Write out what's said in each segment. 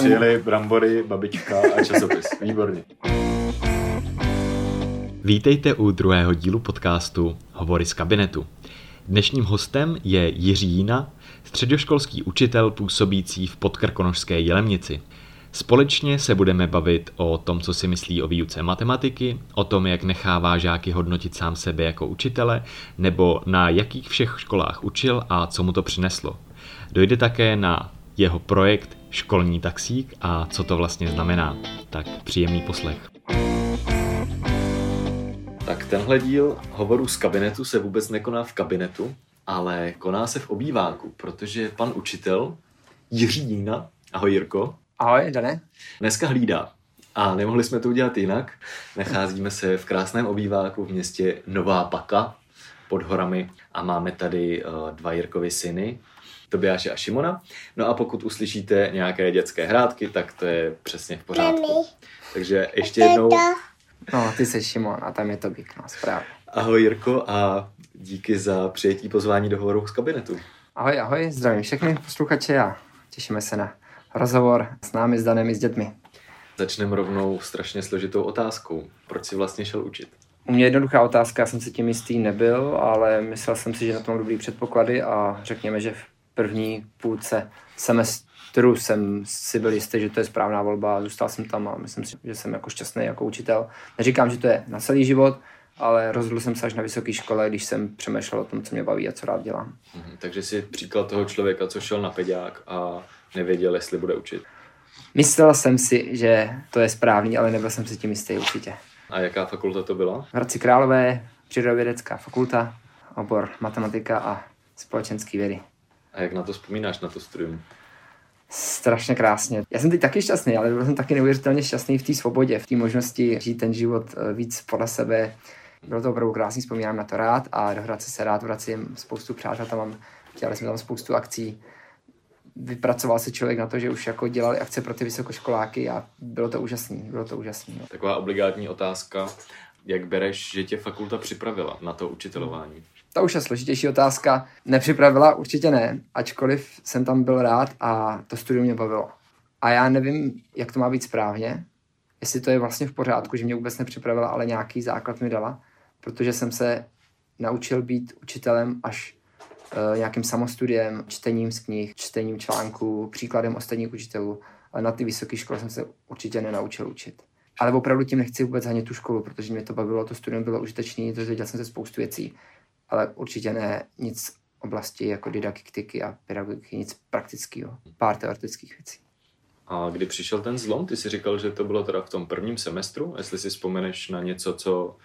přijeli brambory, babička a časopis. Výborně. Vítejte u druhého dílu podcastu Hovory z kabinetu. Dnešním hostem je Jiří Jína, středoškolský učitel působící v Podkrkonožské Jelemnici. Společně se budeme bavit o tom, co si myslí o výuce matematiky, o tom, jak nechává žáky hodnotit sám sebe jako učitele, nebo na jakých všech školách učil a co mu to přineslo. Dojde také na jeho projekt Školní taxík a co to vlastně znamená. Tak příjemný poslech. Tak tenhle díl hovoru z kabinetu se vůbec nekoná v kabinetu, ale koná se v obýváku, protože pan učitel Jiří Jína, ahoj Jirko, Ahoj, Dane. dneska hlídá. A nemohli jsme to udělat jinak. Nacházíme se v krásném obýváku v městě Nová Paka pod horami a máme tady uh, dva Jirkovy syny, Tobiáše a Šimona. No a pokud uslyšíte nějaké dětské hrátky, tak to je přesně v pořádku. Takže ještě jednou No, ty jsi Šimon a tam je Tobík, no, správně. ahoj Jirko a díky za přijetí pozvání do hovoru z kabinetu. Ahoj, ahoj, zdravím všechny posluchače a těšíme se na rozhovor s námi, s Danem i s dětmi. Začneme rovnou strašně složitou otázkou. Proč jsi vlastně šel učit? U mě jednoduchá otázka, já jsem si tím jistý nebyl, ale myslel jsem si, že na tom mám dobrý předpoklady a řekněme, že v první půlce semestru jsem si byl jistý, že to je správná volba a zůstal jsem tam a myslím si, že jsem jako šťastný jako učitel. Neříkám, že to je na celý život, ale rozhodl jsem se až na vysoké škole, když jsem přemýšlel o tom, co mě baví a co rád dělám. Mhm, takže jsi příklad toho člověka, co šel na peďák a nevěděl, jestli bude učit. Myslel jsem si, že to je správný, ale nebyl jsem si tím jistý určitě. A jaká fakulta to byla? V Hradci Králové, přírodovědecká fakulta, obor matematika a společenský vědy. A jak na to vzpomínáš, na to studium? Strašně krásně. Já jsem teď taky šťastný, ale byl jsem taky neuvěřitelně šťastný v té svobodě, v té možnosti žít ten život eh, víc podle sebe. Bylo to opravdu krásný, vzpomínám na to rád a do Hradce se rád vracím. Spoustu přátel tam mám, dělali jsme tam spoustu akcí. Vypracoval se člověk na to, že už jako dělali akce pro ty vysokoškoláky a bylo to úžasný, bylo to úžasný. No. Taková obligátní otázka. Jak bereš, že tě fakulta připravila na to učitelování? To už je složitější otázka. Nepřipravila, určitě ne, ačkoliv jsem tam byl rád a to studium mě bavilo. A já nevím, jak to má být správně, jestli to je vlastně v pořádku, že mě vůbec nepřipravila, ale nějaký základ mi dala, protože jsem se naučil být učitelem až uh, nějakým samostudiem, čtením z knih, čtením článků, příkladem ostatních učitelů, ale na ty vysoké škole jsem se určitě nenaučil učit. Ale opravdu tím nechci vůbec hanit tu školu, protože mě to bavilo, to studium bylo užitečné, dozvěděl jsem se spoustu věcí, ale určitě ne nic oblasti jako didaktiky a pedagogiky, nic praktického, pár teoretických věcí. A kdy přišel ten zlom? Ty jsi říkal, že to bylo teda v tom prvním semestru. Jestli si vzpomeneš na něco, co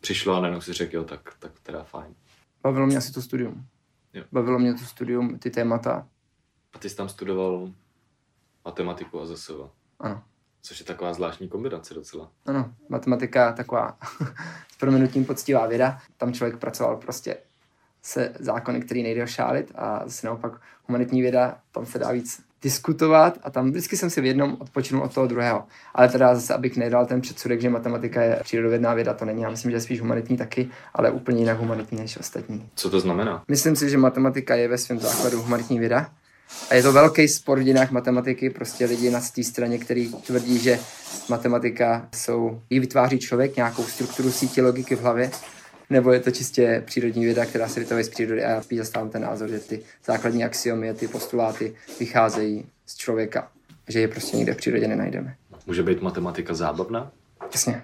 přišlo a najednou si řekl, jo, tak, tak teda fajn. Bavilo mě asi to studium. Jo. Bavilo mě to studium, ty témata. A ty jsi tam studoval matematiku a ZSV, Ano, což je taková zvláštní kombinace docela. ano, matematika taková s proměnutím poctivá věda. Tam člověk pracoval prostě se zákony, který nejde ošálit a zase naopak humanitní věda, tam se dá víc diskutovat a tam vždycky jsem si v jednom odpočinul od toho druhého. Ale teda zase, abych nedal ten předsudek, že matematika je přírodovědná věda, to není. Já myslím, že je spíš humanitní taky, ale úplně jinak humanitní než ostatní. Co to znamená? Myslím si, že matematika je ve svém základu humanitní věda. A je to velký spor v dějinách matematiky, prostě lidi na té straně, který tvrdí, že matematika jsou, ji vytváří člověk, nějakou strukturu síti logiky v hlavě, nebo je to čistě přírodní věda, která se vytvoří z přírody a já spíš zastávám ten názor, že ty základní axiomy, ty postuláty vycházejí z člověka, že je prostě nikde v přírodě nenajdeme. Může být matematika zábavná? Jasně.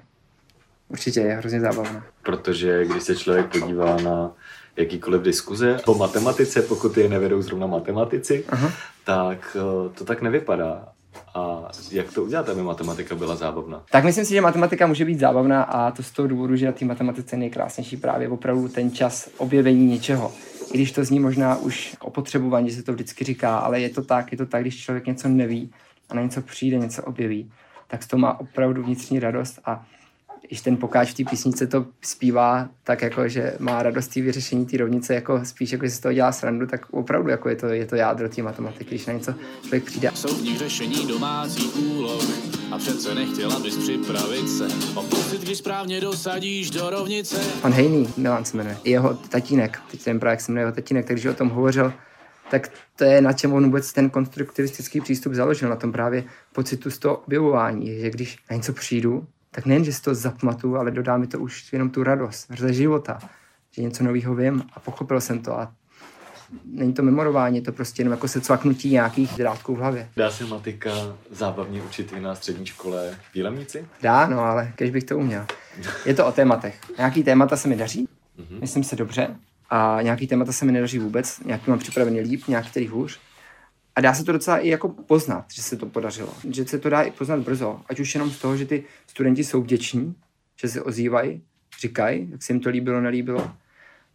Určitě je hrozně zábavná. Protože když se člověk podívá na jakýkoliv diskuze o matematice, pokud je nevedou zrovna matematici, Aha. tak eh, to tak nevypadá. A jak to udělat, aby matematika byla zábavná? Tak myslím si, že matematika může být zábavná a to z toho důvodu, že na té matematice je nejkrásnější právě opravdu ten čas objevení něčeho. I když to zní možná už opotřebovaně, že se to vždycky říká, ale je to tak, je to tak, když člověk něco neví a na něco přijde, něco objeví, tak z toho má opravdu vnitřní radost a když ten pokáč v té písnice to zpívá tak jako, že má radost té vyřešení té rovnice, jako spíš jako, že si z toho dělá srandu, tak opravdu jako je to, je to jádro té matematiky, když na něco člověk přijde. Nich řešení domácích úloh a přece nechtěla bys připravit se o pocit, když správně dosadíš do rovnice. Pan Hejný, Milan se jmenuje, jeho tatínek, teď nevím právě, se jmenuje jeho tatínek, takže o tom hovořil, tak to je na čem on vůbec ten konstruktivistický přístup založil, na tom právě pocitu z toho objevování, že když na něco přijdu, tak nejen, že si to zapamatuju, ale dodá mi to už jenom tu radost ze života, že něco nového vím a pochopil jsem to a není to memorování, je to prostě jenom jako se cvaknutí nějakých drátků v hlavě. Dá se matika zábavně učit i na střední škole v Jílemnici? Dá, no ale kež bych to uměl. Je to o tématech. Nějaký témata se mi daří, mm-hmm. myslím se dobře, a nějaký témata se mi nedaří vůbec, nějaký mám připravený líp, nějaký který hůř. A dá se to docela i jako poznat, že se to podařilo. Že se to dá i poznat brzo. Ať už jenom z toho, že ty studenti jsou vděční, že se ozývají, říkají, jak se jim to líbilo, nelíbilo,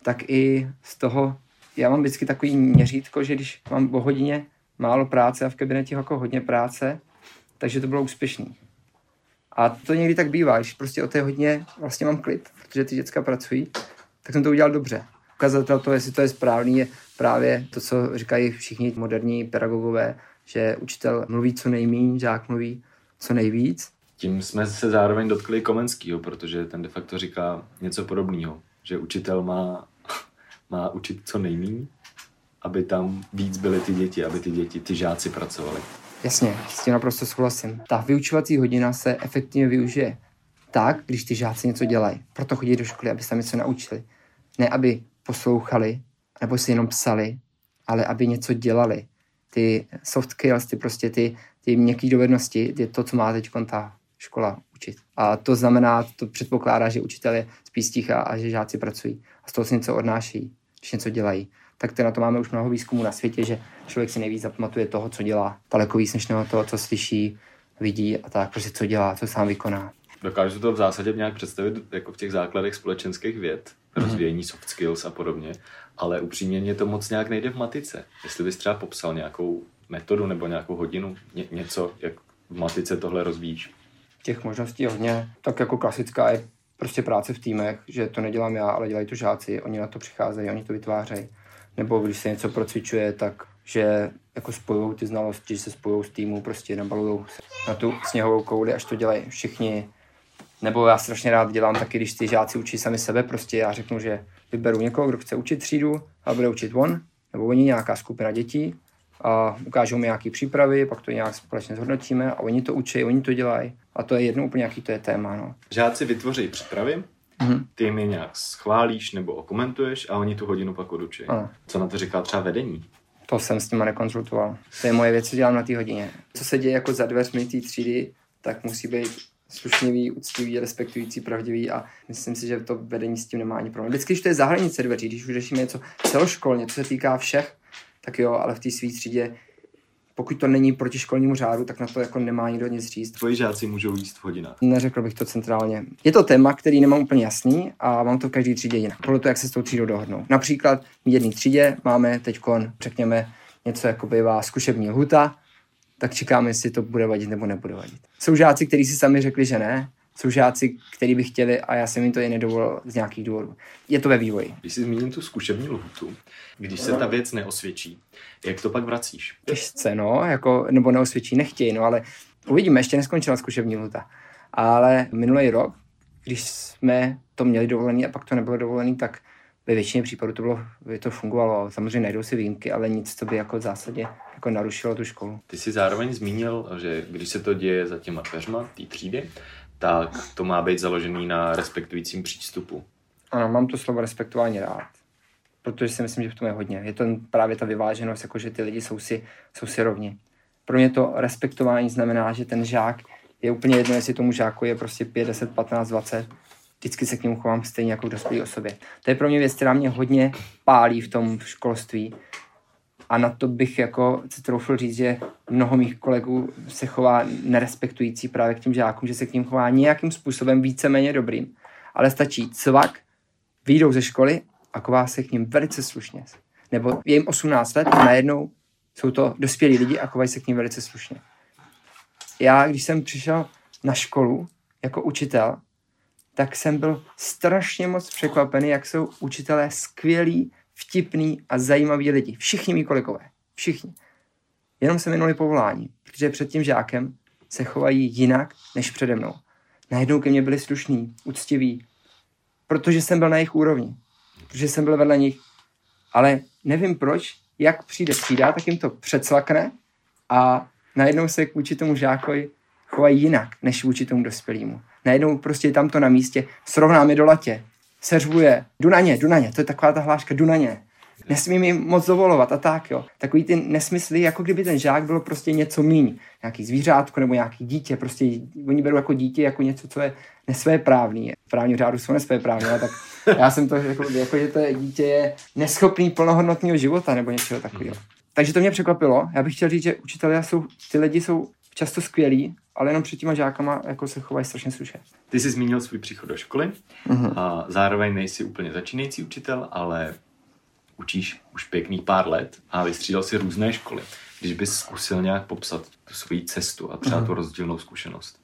tak i z toho, já mám vždycky takový měřítko, že když mám o hodině málo práce a v kabinetě jako hodně práce, takže to bylo úspěšný. A to někdy tak bývá, když prostě o té hodině vlastně mám klid, protože ty děcka pracují, tak jsem to udělal dobře ukazatel toho, jestli to je správný, je právě to, co říkají všichni moderní pedagogové, že učitel mluví co nejméně, žák mluví co nejvíc. Tím jsme se zároveň dotkli Komenského, protože ten de facto říká něco podobného, že učitel má, má učit co nejméně, aby tam víc byly ty děti, aby ty děti, ty žáci pracovali. Jasně, s tím naprosto souhlasím. Ta vyučovací hodina se efektivně využije tak, když ty žáci něco dělají. Proto chodí do školy, aby se tam něco naučili. Ne, aby poslouchali, nebo si jenom psali, ale aby něco dělali. Ty soft skills, ty prostě ty, ty měkké dovednosti, je to, co má teď ta škola učit. A to znamená, to předpokládá, že učitel je spíš ticha a že žáci pracují. A z toho si něco odnáší, když něco dělají. Tak to na to máme už mnoho výzkumů na světě, že člověk si nejvíc zapamatuje toho, co dělá. Daleko víc než toho, co slyší, vidí a tak, prostě co dělá, co sám vykoná. Dokážu to v zásadě nějak představit jako v těch základech společenských věd, rozvíjení soft skills a podobně, ale upřímně mě to moc nějak nejde v matice. Jestli bys třeba popsal nějakou metodu nebo nějakou hodinu, ně, něco, jak v matice tohle rozvíjíš. Těch možností je hodně, tak jako klasická je prostě práce v týmech, že to nedělám já, ale dělají to žáci, oni na to přicházejí, oni to vytvářejí. Nebo když se něco procvičuje, tak že jako spojují ty znalosti, že se spojují s týmu, prostě nabalují na tu sněhovou kouli, až to dělají všichni nebo já strašně rád dělám taky, když ty žáci učí sami sebe, prostě já řeknu, že vyberu někoho, kdo chce učit třídu a bude učit on, nebo oni nějaká skupina dětí a ukážou mi nějaké přípravy, pak to nějak společně zhodnotíme a oni to učí, oni to dělají a to je jedno úplně, jaký to je téma. No. Žáci vytvoří přípravy, mm-hmm. ty jim je nějak schválíš nebo okomentuješ a oni tu hodinu pak odučí. Co na to říká třeba vedení? To jsem s nimi nekonzultoval. To je moje věc, co dělám na té hodině. Co se děje jako za dveřmi té třídy, tak musí být slušnivý, úctivý, respektující, pravdivý a myslím si, že to vedení s tím nemá ani problém. Vždycky, když to je za hranice dveří, když už řešíme něco celoškolně, co se týká všech, tak jo, ale v té své třídě pokud to není proti školnímu řádu, tak na to jako nemá nikdo nic říct. Tvoji žáci můžou jíst v hodinách? Neřekl bych to centrálně. Je to téma, který nemám úplně jasný a mám to v každé třídě jinak. Podle toho, jak se s tou třídou dohodnou. Například v jedné třídě máme teď, řekněme, něco jako bývá zkušební lhuta, tak čekáme, jestli to bude vadit nebo nebude vadit. Jsou žáci, kteří si sami řekli, že ne, jsou žáci, kteří by chtěli a já jsem jim to i nedovolil z nějakých důvodů. Je to ve vývoji. Když si zmíním tu zkušební lhutu, když se ta věc neosvědčí, jak to pak vracíš? Těžce, no, jako, nebo neosvědčí, nechtějí, no, ale uvidíme, ještě neskončila zkušební lhuta. Ale minulý rok, když jsme to měli dovolený a pak to nebylo dovolený, tak ve většině případů to, bylo, to fungovalo. Samozřejmě najdou si výjimky, ale nic, co by jako v zásadě jako narušilo tu školu. Ty jsi zároveň zmínil, že když se to děje za těma dveřma té třídy, tak to má být založený na respektujícím přístupu. Ano, mám to slovo respektování rád. Protože si myslím, že v tom je hodně. Je to právě ta vyváženost, jako že ty lidi jsou si, jsou si rovni. Pro mě to respektování znamená, že ten žák je úplně jedno, jestli tomu žáku je prostě 5, 10, 15, 20, vždycky se k němu chovám stejně jako k dospělé osobě. To je pro mě věc, která mě hodně pálí v tom školství. A na to bych jako se troufl říct, že mnoho mých kolegů se chová nerespektující právě k těm žákům, že se k ním chová nějakým způsobem víceméně dobrým. Ale stačí cvak, výjdou ze školy a chová se k ním velice slušně. Nebo je jim 18 let a najednou jsou to dospělí lidi a chovají se k ním velice slušně. Já, když jsem přišel na školu jako učitel, tak jsem byl strašně moc překvapený, jak jsou učitelé skvělí, vtipný a zajímaví lidi. Všichni mý kolegové. Všichni. Jenom se minuli povolání, protože před tím žákem se chovají jinak než přede mnou. Najednou ke mně byli slušní, úctiví, protože jsem byl na jejich úrovni, protože jsem byl vedle nich. Ale nevím proč, jak přijde třída, tak jim to předslakne a najednou se k vůči tomu žákovi chovají jinak, než vůči tomu dospělému. Najednou prostě je tam to na místě, srovná mi do latě, seřvuje, jdu na ně, jdu na ně, to je taková ta hláška, jdu na ně. Nesmím jim moc dovolovat a tak, jo. Takový ty nesmysly, jako kdyby ten žák byl prostě něco míň. Nějaký zvířátko nebo nějaký dítě, prostě oni berou jako dítě jako něco, co je nesvéprávný. V právním řádu jsou nesvéprávný, tak já jsem to řekl, jako, že to dítě je neschopný plnohodnotného života nebo něčeho takového. Takže to mě překvapilo. Já bych chtěl říct, že učitelé jsou, ty lidi jsou často skvělí, ale jenom před těma žákama jako se chovají strašně sluše. Ty jsi zmínil svůj příchod do školy uh-huh. a zároveň nejsi úplně začínající učitel, ale učíš už pěkných pár let a vystřídal si různé školy. Když bys zkusil nějak popsat tu svoji cestu a třeba uh-huh. tu rozdílnou zkušenost.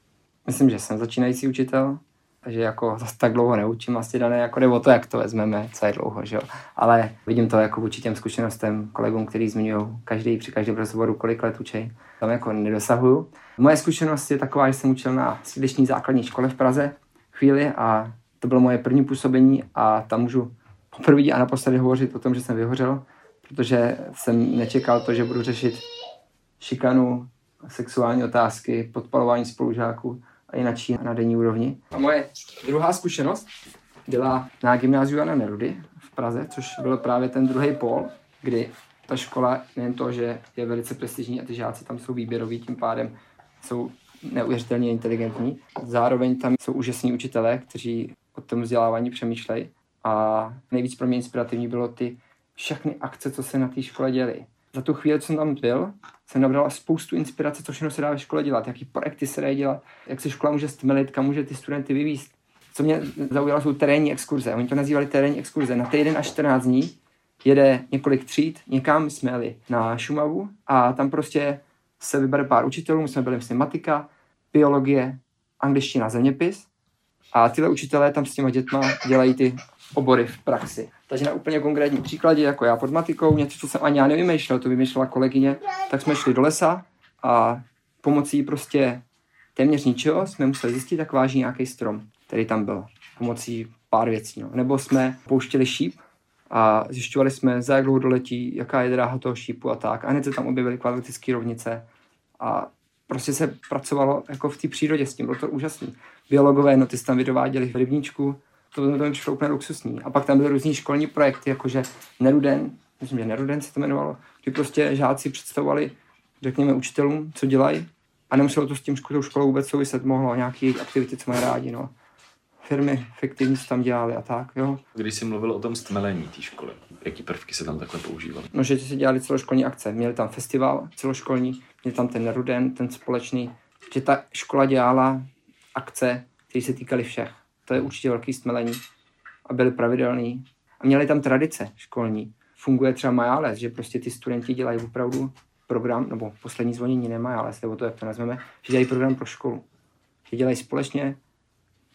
Myslím, že jsem začínající učitel, takže jako zase tak dlouho neučím asi dané, jako nebo to, jak to vezmeme, co je dlouho, že jo. Ale vidím to jako vůči těm zkušenostem kolegům, který zmiňují každý při každém rozhovoru, kolik let učej. Tam jako nedosahuju. Moje zkušenost je taková, že jsem učil na sídlišní základní škole v Praze chvíli a to bylo moje první působení a tam můžu poprvé a naposledy hovořit o tom, že jsem vyhořel, protože jsem nečekal to, že budu řešit šikanu, sexuální otázky, podpalování spolužáků jinačí na denní úrovni. A moje druhá zkušenost byla na gymnáziu Jana Nerudy v Praze, což byl právě ten druhý pól, kdy ta škola nejen to, že je velice prestižní a ty žáci tam jsou výběroví, tím pádem jsou neuvěřitelně inteligentní. Zároveň tam jsou úžasní učitelé, kteří o tom vzdělávání přemýšlejí. A nejvíc pro mě inspirativní bylo ty všechny akce, co se na té škole děly. Za tu chvíli, co jsem tam byl, jsem nabral spoustu inspirace, co všechno se dá ve škole dělat, jaký projekty se dají dělat, jak se škola může stmelit, kam může ty studenty vyvíst. Co mě zaujalo, jsou terénní exkurze. Oni to nazývali terénní exkurze. Na týden až 14 dní jede několik tříd, někam jsme jeli na Šumavu a tam prostě se vybere pár učitelů, my jsme byli myslím matika, biologie, angličtina, zeměpis a tyhle učitelé tam s těma dětma dělají ty obory v praxi. Takže na úplně konkrétní příkladě, jako já pod matikou, něco, co jsem ani já nevymýšlel, to vymýšlela kolegyně, tak jsme šli do lesa a pomocí prostě téměř ničeho jsme museli zjistit, jak váží nějaký strom, který tam byl. Pomocí pár věcí. No. Nebo jsme pouštěli šíp a zjišťovali jsme, za jak dlouho doletí, jaká je dráha toho šípu a tak. A hned se tam objevily kvadratické rovnice a prostě se pracovalo jako v té přírodě s tím, bylo to úžasné. Biologové noty tam vydováděli v rybníčku, to, přišlo úplně luxusní. A pak tam byly různý školní projekty, jakože Neruden, myslím, že Neruden se to jmenovalo, kdy prostě žáci představovali, řekněme, učitelům, co dělají a nemuselo to s tím školou vůbec souviset, mohlo nějaké aktivity, co mají rádi, no firmy fiktivní, co tam dělali a tak, jo. Když jsi mluvil o tom stmelení té školy, jaký prvky se tam takhle používaly? No, že si dělali celoškolní akce. Měli tam festival celoškolní, měli tam ten Neruden, ten společný, že ta škola dělala akce, které se týkaly všech. To je určitě velký stmelení a byly pravidelný. A měli tam tradice školní. Funguje třeba Majales, že prostě ty studenti dělají opravdu program, nebo poslední zvonění ne Majales, nebo to, jak to nazveme, že dělají program pro školu. Že dělají společně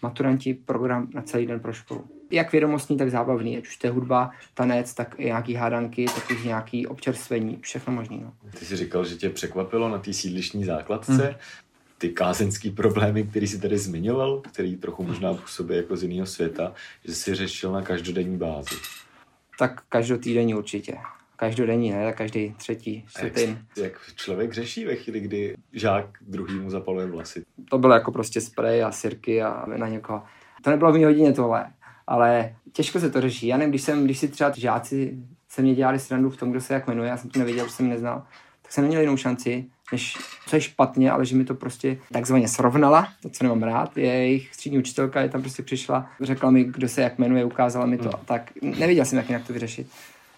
maturanti program na celý den pro školu. Jak vědomostní, tak zábavný, ať už to je hudba, tanec, tak i nějaký hádanky, tak i nějaký občerstvení, všechno možný. No. Ty jsi říkal, že tě překvapilo na té sídlišní základce, hmm. Ty kázeňský problémy, který jsi tady zmiňoval, který trochu možná působí jako z jiného světa, že jsi řešil na každodenní bázi. Tak každotýdenní určitě každodenní, ne, každý třetí, čtvrtý. Jak, jak člověk řeší ve chvíli, kdy žák druhý mu zapaluje vlasy? To bylo jako prostě spray a sirky a na někoho. To nebylo v mý hodině tohle, ale těžko se to řeší. Já nevím, když, jsem, když si třeba žáci se mě dělali srandu v tom, kdo se jak jmenuje, já jsem to nevěděl, že jsem neznal, tak jsem neměl jinou šanci, než co je špatně, ale že mi to prostě takzvaně srovnala, to, co nemám rád. Je jejich střední učitelka, je tam prostě přišla, řekla mi, kdo se jak jmenuje, ukázala mi to hmm. a tak. Nevěděl jsem, jak jinak to vyřešit.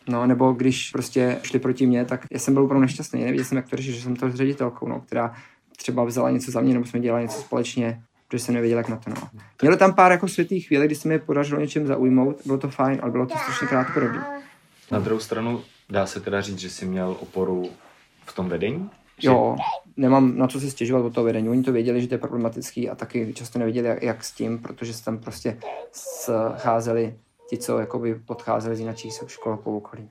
No, nebo když prostě šli proti mně, tak já jsem byl opravdu nešťastný. Nevěděl jsem, jak to řešit, že jsem to s ředitelkou, no, která třeba vzala něco za mě, nebo jsme dělali něco společně, protože jsem nevěděl, jak na to. No. Měli tam pár jako světlých chvíli, kdy se mi podařilo něčem zaujmout, bylo to fajn, ale bylo to strašně krátkodobě. Na druhou stranu dá se teda říct, že jsi měl oporu v tom vedení? Že... Jo, nemám na co se stěžovat o to vedení. Oni to věděli, že to je problematický a taky často nevěděli, jak, jak s tím, protože se tam prostě scházeli ti, co jakoby podcházeli z jiných škol po okolí.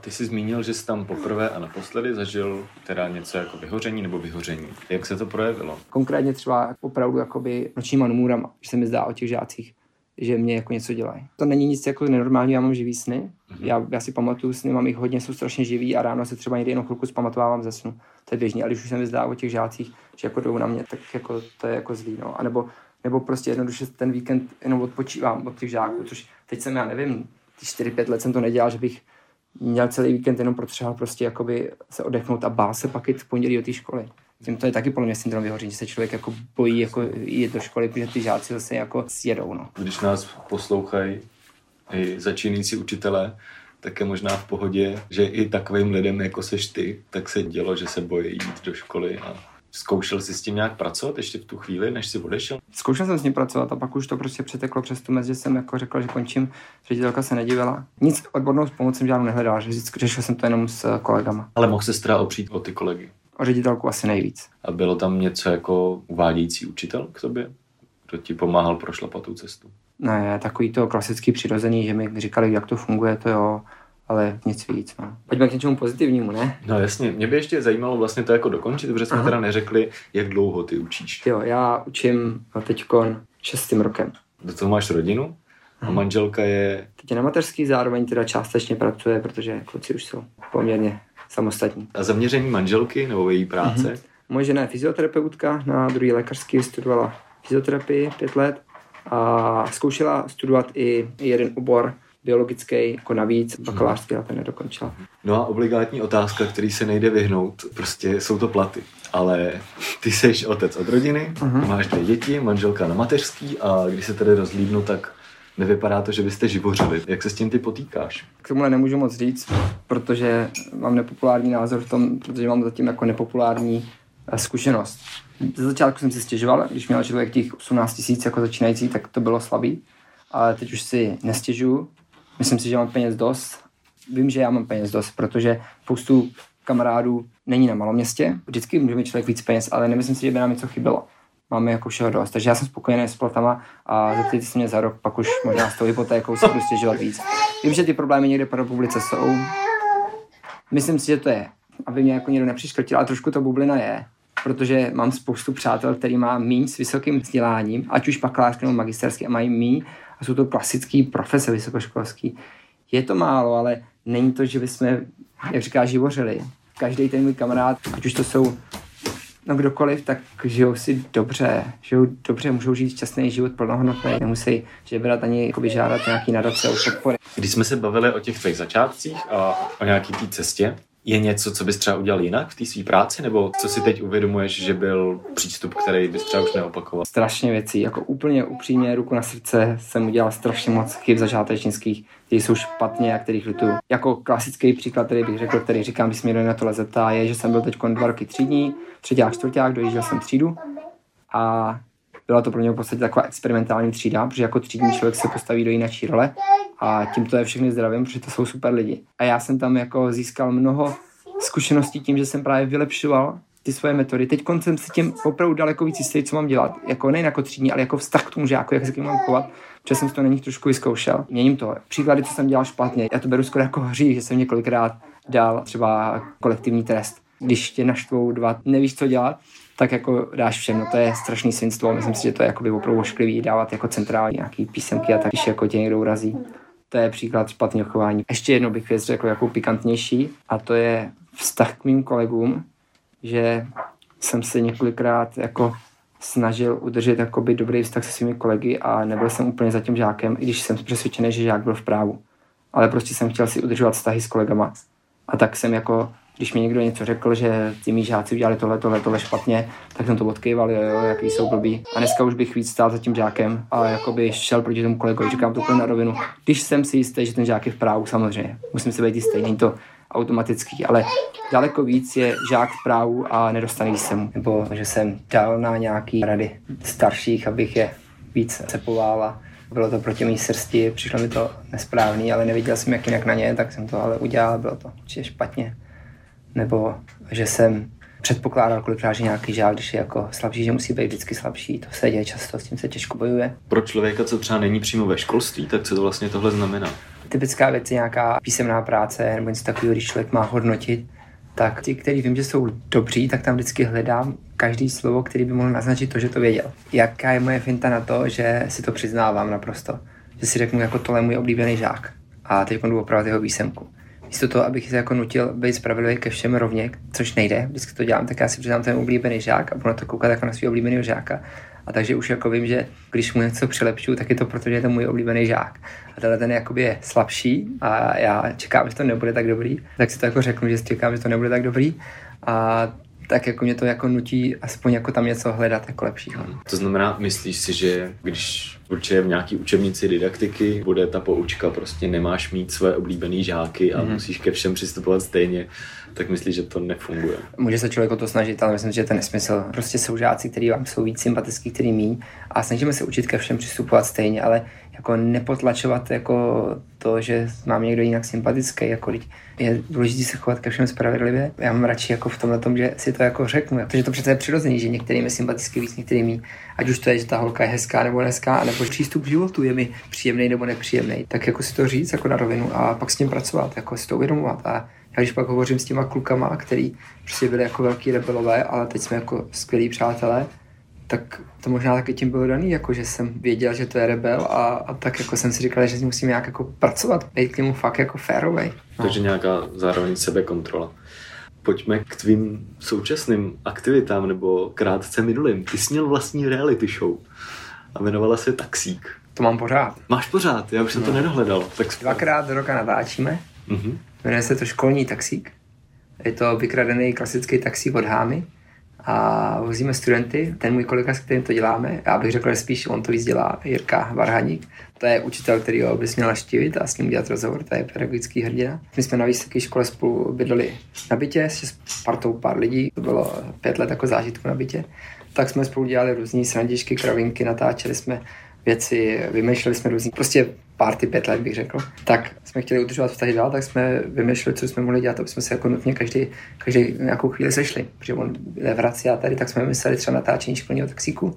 Ty jsi zmínil, že jsi tam poprvé a naposledy zažil teda něco jako vyhoření nebo vyhoření. Jak se to projevilo? Konkrétně třeba opravdu jakoby nočníma numůrama, že se mi zdá o těch žácích, že mě jako něco dělají. To není nic jako nenormálního, já mám živý sny. Mm-hmm. Já, já, si pamatuju sny, mám jich hodně, jsou strašně živý a ráno se třeba někdy jenom chvilku zpamatovávám ze snu. To je běžný, ale když už se mi zdá o těch žácích, že jako jdou na mě, tak jako to je jako zlý. No. A nebo, nebo prostě jednoduše ten víkend jenom odpočívám od těch žáků, což teď jsem, já nevím, ty 4-5 let jsem to nedělal, že bych měl celý víkend jenom potřeboval prostě jakoby se odechnout a bál se pak jít v pondělí do té školy. Tím to je taky podle mě syndrom vyhoření, že se člověk jako bojí jako jít do školy, protože ty žáci zase jako sjedou. No. Když nás poslouchají i začínající učitelé, tak je možná v pohodě, že i takovým lidem, jako seš ty, tak se dělo, že se bojí jít do školy a Zkoušel jsi s tím nějak pracovat ještě v tu chvíli, než jsi odešel? Zkoušel jsem s ním pracovat a pak už to prostě přeteklo přes tu mezi, že jsem jako řekl, že končím. Ředitelka se nedivila. Nic odbornou pomoc jsem žádnou nehledal, že řešil jsem to jenom s kolegama. Ale mohl se teda opřít o ty kolegy? O ředitelku asi nejvíc. A bylo tam něco jako uvádějící učitel k tobě? Kdo ti pomáhal prošlapat tu cestu? Ne, takový to klasický přirozený, že mi říkali, jak to funguje, to jo, ale nic víc. No. Pojďme k něčemu pozitivnímu, ne? No jasně, mě by ještě zajímalo vlastně to jako dokončit, protože jsme Aha. teda neřekli, jak dlouho ty učíš. Jo, já učím teď šestým rokem. Do toho máš rodinu? A manželka je... Teď je na mateřský, zároveň teda částečně pracuje, protože kluci už jsou poměrně samostatní. A zaměření manželky nebo její práce? Mm-hmm. Moje žena je fyzioterapeutka, na druhý lékařský studovala fyzioterapii pět let a zkoušela studovat i jeden obor biologický jako navíc, mhm. bakalářský, ale to nedokončila. No a obligátní otázka, který se nejde vyhnout, prostě jsou to platy. Ale ty jsi otec od rodiny, uh-huh. máš dvě děti, manželka na mateřský a když se tady rozlídnu, tak nevypadá to, že byste živořili. Jak se s tím ty potýkáš? K tomuhle nemůžu moc říct, protože mám nepopulární názor v tom, protože mám zatím jako nepopulární eh, zkušenost. Ze začátku jsem si stěžoval, když měl člověk těch 18 tisíc jako začínající, tak to bylo slabý. Ale teď už si nestěžuju, Myslím si, že mám peněz dost. Vím, že já mám peněz dost, protože spoustu kamarádů není na malom městě. Vždycky může mít člověk víc peněz, ale nemyslím si, že by nám něco chybělo. Máme jako všeho dost. Takže já jsem spokojený s platama a zeptejte se mě za rok, pak už možná s tou hypotékou se budu stěžovat víc. Vím, že ty problémy někde po republice jsou. Myslím si, že to je, aby mě jako někdo nepřiškrtil, ale trošku to bublina je protože mám spoustu přátel, který má míň s vysokým vzděláním, ať už bakalářský nebo magisterský, a mají míň a jsou to klasický profese vysokoškolský. Je to málo, ale není to, že bychom, jak říká, živořili. Každý ten můj kamarád, ať už to jsou no kdokoliv, tak žijou si dobře, žijou dobře, můžou žít šťastný život plnohodnotný, nemusí žebrat ani jako žádat nějaký nadace o podpory. Když jsme se bavili o těch tvých začátcích a o nějaký té cestě, je něco, co bys třeba udělal jinak v té své práci, nebo co si teď uvědomuješ, že byl přístup, který bys třeba už neopakoval? Strašně věcí, jako úplně upřímně, ruku na srdce, jsem udělal strašně moc chyb začátečnických, které jsou špatně a kterých lituju. Jako klasický příklad, který bych řekl, který říkám, když mi na tohle zeptá, je, že jsem byl teď dva roky třídní, třetí a čtvrták, dojížděl jsem třídu a byla to pro mě v podstatě taková experimentální třída, protože jako třídní člověk se postaví do jiné role a tímto je všechny zdravím, protože to jsou super lidi. A já jsem tam jako získal mnoho zkušeností tím, že jsem právě vylepšoval ty svoje metody. Teď jsem si tím opravdu daleko víc jistý, co mám dělat. Jako nejen jako třídní, ale jako vztah k tomu žáku, jak se k mám chovat, protože jsem to na nich trošku vyzkoušel. Měním to. Příklady, co jsem dělal špatně. Já to beru skoro jako hřích, že jsem několikrát dal třeba kolektivní trest. Když tě naštvou dva, nevíš, co dělat, tak jako dáš všem, no to je strašný svinstvo. Myslím si, že to je jako by opravdu ošklivý dávat jako centrální nějaký písemky a tak, když jako tě někdo urazí. To je příklad špatného chování. Ještě jedno bych věc řekl jako pikantnější a to je vztah k mým kolegům, že jsem se několikrát jako snažil udržet jakoby dobrý vztah se svými kolegy a nebyl jsem úplně za tím žákem, i když jsem přesvědčený, že žák byl v právu. Ale prostě jsem chtěl si udržovat vztahy s kolegama. A tak jsem jako když mi někdo něco řekl, že ty mý žáci udělali tohle, tohle, tohle špatně, tak jsem to odkýval, jo, jo, jaký jsou blbí. A dneska už bych víc stál za tím žákem a jakoby šel proti tomu kolegovi, říkám to na rovinu. Když jsem si jistý, že ten žák je v právu, samozřejmě, musím si být jistý, není to automatický, ale daleko víc je žák v právu a nedostane se mu. Nebo že jsem dal na nějaký rady starších, abych je víc cepoval a bylo to proti mý srsti, přišlo mi to nesprávný, ale neviděl jsem jak jinak na ně, tak jsem to ale udělal, bylo to určitě špatně nebo že jsem předpokládal kolikrát, že nějaký žák, když je jako slabší, že musí být vždycky slabší. To se děje často, s tím se těžko bojuje. Pro člověka, co třeba není přímo ve školství, tak co to vlastně tohle znamená? Typická věc je nějaká písemná práce nebo něco takového, když člověk má hodnotit tak ti, který vím, že jsou dobří, tak tam vždycky hledám každý slovo, který by mohl naznačit to, že to věděl. Jaká je moje finta na to, že si to přiznávám naprosto. Že si řeknu, jako tohle je můj oblíbený žák. A teď jdu opravdu jeho výsemku. Místo toho, abych se jako nutil být spravedlivý ke všem rovně, což nejde, vždycky to dělám, tak já si přiznám ten oblíbený žák a budu na to koukat jako na svého oblíbeného žáka. A takže už jako vím, že když mu něco přilepšu, tak je to proto, že je to můj oblíbený žák. A tenhle ten jakoby je slabší a já čekám, že to nebude tak dobrý, tak si to jako řeknu, že čekám, že to nebude tak dobrý. A tak jako mě to jako nutí aspoň jako tam něco hledat jako lepšího. To znamená, myslíš si, že když určitě v nějaký učebnici didaktiky bude ta poučka, prostě nemáš mít své oblíbené žáky a mm-hmm. musíš ke všem přistupovat stejně, tak myslíš, že to nefunguje? Může se člověk o to snažit, ale myslím, že to je nesmysl. Prostě jsou žáci, kteří vám jsou víc sympatický, který mí a snažíme se učit ke všem přistupovat stejně, ale jako nepotlačovat jako to, že mám někdo jinak sympatický, jako je důležité se chovat ke všem spravedlivě. Já mám radši jako v tomhle tom, že si to jako řeknu, protože to přece je přirozený, že některým je sympatický víc, některým mí. Ať už to je, že ta holka je hezká nebo hezká, nebo přístup k životu je mi příjemný nebo nepříjemný. Tak jako si to říct jako na rovinu a pak s tím pracovat, jako si to uvědomovat. A já když pak hovořím s těma klukama, který prostě byli jako velký rebelové, ale teď jsme jako skvělí přátelé, tak to možná taky tím bylo daný, jako že jsem věděl, že to je rebel a, a tak jako jsem si říkal, že s ním musím nějak jako pracovat, být k němu fakt jako férovej. No. Takže nějaká zároveň sebekontrola. Pojďme k tvým současným aktivitám nebo krátce minulým. Ty jsi měl vlastní reality show a jmenovala se Taxík. To mám pořád. Máš pořád, já už jsem no. to nedohledal. Tak Dvakrát do roka natáčíme. Mm-hmm. Jmenuje se to Školní taxík. Je to vykradený klasický taxík od Hámy a vozíme studenty. Ten můj kolega, s kterým to děláme, já bych řekl, že spíš on to víc dělá, Jirka Varhaník. To je učitel, který ho bys měl naštívit a s ním dělat rozhovor, to je pedagogický hrdina. My jsme na vysoké škole spolu bydleli na bytě s partou pár lidí, to bylo pět let jako zážitku na bytě. Tak jsme spolu dělali různé srandičky, kravinky, natáčeli jsme věci, vymýšleli jsme různý, prostě party pět let bych řekl, tak jsme chtěli udržovat vztahy dál, tak jsme vymýšleli, co jsme mohli dělat, aby jsme se jako nutně každý, každý nějakou chvíli sešli. Protože on je v a tady, tak jsme vymysleli třeba natáčení školního taxíku,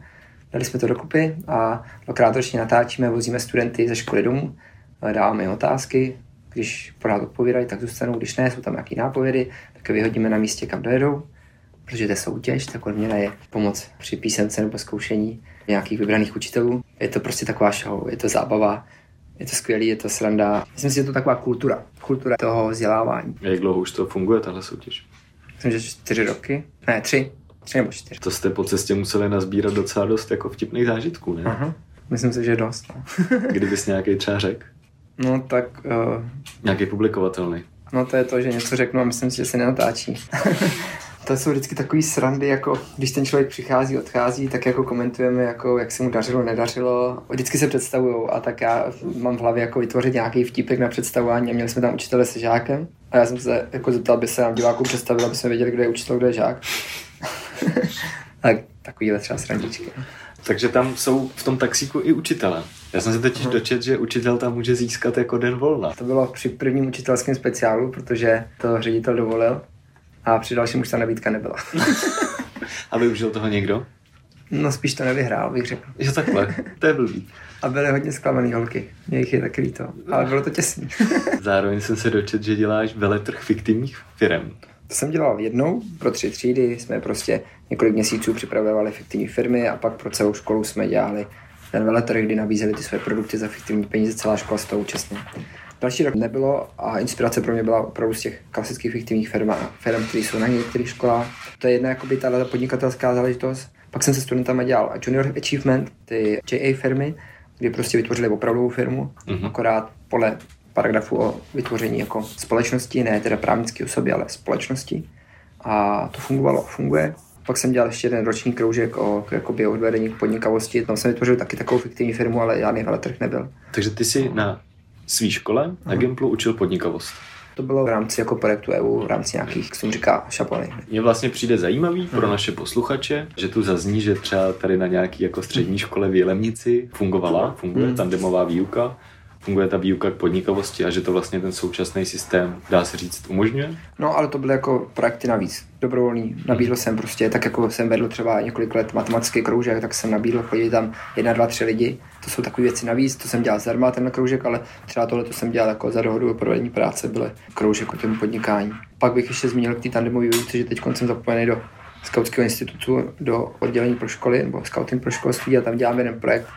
dali jsme to dokupy a dvakrát ročně natáčíme, vozíme studenty ze školy domů, dáváme jim otázky, když pořád odpovídají, tak zůstanou, když ne, jsou tam nějaké nápovědy, tak je vyhodíme na místě, kam dojedou, protože to je soutěž, tak odměna je pomoc při písemce nebo zkoušení nějakých vybraných učitelů. Je to prostě taková show, je to zábava, je to skvělý, je to sranda. Myslím si, že je to taková kultura, kultura toho vzdělávání. A jak dlouho už to funguje, tahle soutěž? Myslím, že čtyři roky, ne, tři, tři nebo čtyři. To jste po cestě museli nazbírat docela dost jako vtipných zážitků, ne? Aha. Myslím si, že dost. No. Kdybys nějaký třeba řekl? No tak... Uh... Nějaký publikovatelný. No to je to, že něco řeknu a myslím si, že se nenatáčí. to jsou vždycky takový srandy, jako když ten člověk přichází, odchází, tak jako komentujeme, jako jak se mu dařilo, nedařilo. Vždycky se představují a tak já mám v hlavě jako vytvořit nějaký vtípek na představování a měli jsme tam učitele se žákem a já jsem se jako zeptal, aby se nám diváků představil, aby jsme věděli, kdo je učitel, kdo je žák. tak takovýhle třeba srandičky. Takže tam jsou v tom taxíku i učitele. Já jsem se totiž uh-huh. dočet, že učitel tam může získat jako den volna. To bylo při prvním učitelském speciálu, protože to ředitel dovolil a při dalším už ta nabídka nebyla. a využil toho někdo? No spíš to nevyhrál, bych řekl. Jo takhle, to je blbý. A byly hodně zklamaný holky, mě jich je taky líto, ale bylo to těsný. Zároveň jsem se dočet, že děláš veletrh fiktivních firm. To jsem dělal jednou pro tři třídy, jsme prostě několik měsíců připravovali fiktivní firmy a pak pro celou školu jsme dělali ten veletrh, kdy nabízeli ty své produkty za fiktivní peníze, celá škola z toho účastnila. Další rok nebylo a inspirace pro mě byla opravdu z těch klasických fiktivních firm, firm které jsou na některých školách. To je jedna jakoby ta podnikatelská záležitost. Pak jsem se studentama dělal Junior Achievement, ty JA firmy, kdy prostě vytvořili opravdovou firmu, mm-hmm. akorát podle paragrafu o vytvoření jako společnosti, ne teda právnické osoby, ale společnosti. A to fungovalo, funguje. Pak jsem dělal ještě jeden roční kroužek o, jakoby, odvedení podnikavosti. Tam jsem vytvořil taky takovou fiktivní firmu, ale žádný veletrh nebyl. Takže ty si na své škole na Gimplu učil podnikavost. To bylo v rámci jako projektu EU, v rámci nějakých, jak se říká, šablony. Mně vlastně přijde zajímavý pro naše posluchače, že tu zazní, že třeba tady na nějaký jako střední škole v Jelemnici fungovala, funguje tandemová výuka, funguje ta výuka k podnikavosti a že to vlastně ten současný systém, dá se říct, umožňuje? No, ale to byly jako projekty navíc, dobrovolný. Nabídl jsem prostě, tak jako jsem vedl třeba několik let matematický kroužek, tak jsem nabídl, chodit tam jedna, dva, tři lidi. To jsou takové věci navíc, to jsem dělal zdarma ten kroužek, ale třeba tohle to jsem dělal jako za dohodu o provedení práce, byly kroužek o tom podnikání. Pak bych ještě zmínil k té tandemové výuce, že teď jsem zapojený do Skautského institutu, do oddělení pro školy, nebo scouting pro školství a tam dělám jeden projekt,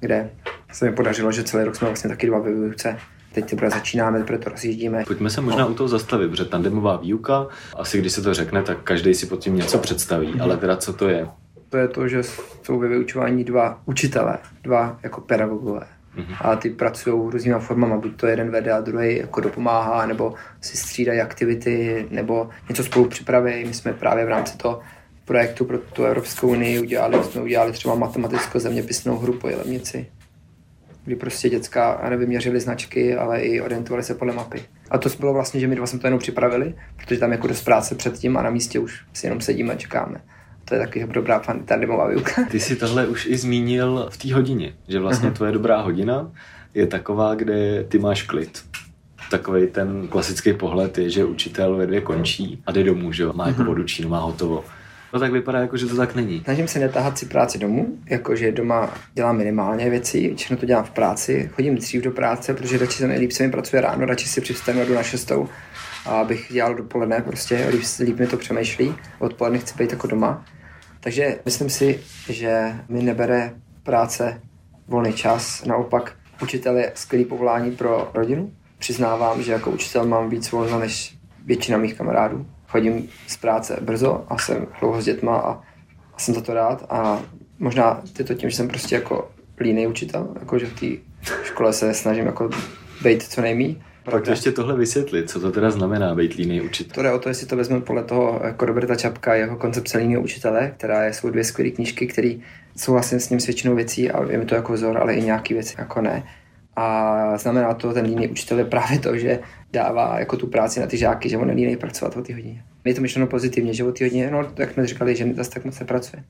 kde se mi podařilo, že celý rok jsme vlastně taky dva ve výuce. Teď teprve začínáme, teprve to rozjíždíme. Pojďme se možná no. u toho zastavit, protože tandemová výuka, asi když se to řekne, tak každý si pod tím něco představí, mm. ale teda co to je? To je to, že jsou ve vyučování dva učitelé, dva jako pedagogové. Mm-hmm. A ty pracují různýma formama, buď to jeden vede a druhý jako dopomáhá, nebo si střídají aktivity, nebo něco spolu připraví. My jsme právě v rámci toho projektu pro tu Evropskou unii udělali, jsme udělali třeba matematickou zeměpisnou hru po Jelemnici, kdy prostě děcka, nevím, měřili značky, ale i orientovali se podle mapy. A to bylo vlastně, že my dva jsme to jenom připravili, protože tam jako dost práce předtím a na místě už si jenom sedíme a čekáme. To je taky dobrá tandemová výuka. Ty si tohle už i zmínil v té hodině, že vlastně uh-huh. tvoje dobrá hodina je taková, kde ty máš klid. Takový ten klasický pohled je, že učitel ve dvě končí a jde domů, že má jako vodu čínu, má hotovo. No tak vypadá jako, že to tak není. Snažím se netahat si práci domů, jakože doma dělám minimálně věci, všechno to dělám v práci, chodím dřív do práce, protože radši se nejlíp se mi pracuje ráno, radši si přivstanu jdu na šestou, abych dělal dopoledne prostě, líp, líp mi to přemýšlí, odpoledne chci být jako doma. Takže myslím si, že mi nebere práce volný čas, naopak učitel je skvělý povolání pro rodinu. Přiznávám, že jako učitel mám víc volna než většina mých kamarádů chodím z práce brzo a jsem dlouho s dětma a, a jsem za to rád a možná je to tím, že jsem prostě jako líný učitel, jako že v té škole se snažím jako být co nejmí. Pak to ještě tohle vysvětlit, co to teda znamená být líný učitel. To jde o to, jestli to vezmeme podle toho jako Roberta Čapka, jeho koncepce líného učitele, která je, jsou dvě skvělé knížky, které souhlasím s ním s většinou věcí a je mi to jako vzor, ale i nějaký věci jako ne. A znamená to, ten líný učitel je právě to, že dává jako tu práci na ty žáky, že on nelínej pracovat o ty hodině. Je to myšleno pozitivně, že o ty hodině, no jak jsme říkali, že zase tak moc pracuje.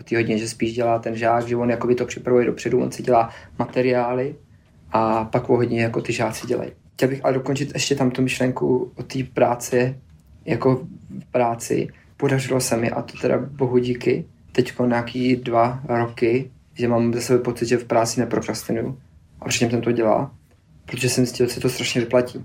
O ty hodině, že spíš dělá ten žák, že on jakoby to připravuje dopředu, on si dělá materiály a pak o hodině jako ty žáci dělají. Chtěl bych ale dokončit ještě tam tu myšlenku o té práci, jako v práci. Podařilo se mi, a to teda bohu díky, teď nějaký dva roky, že mám ze sebe pocit, že v práci neprokrastinuju a předtím jsem to dělal, protože jsem zjistil, že se to strašně vyplatí.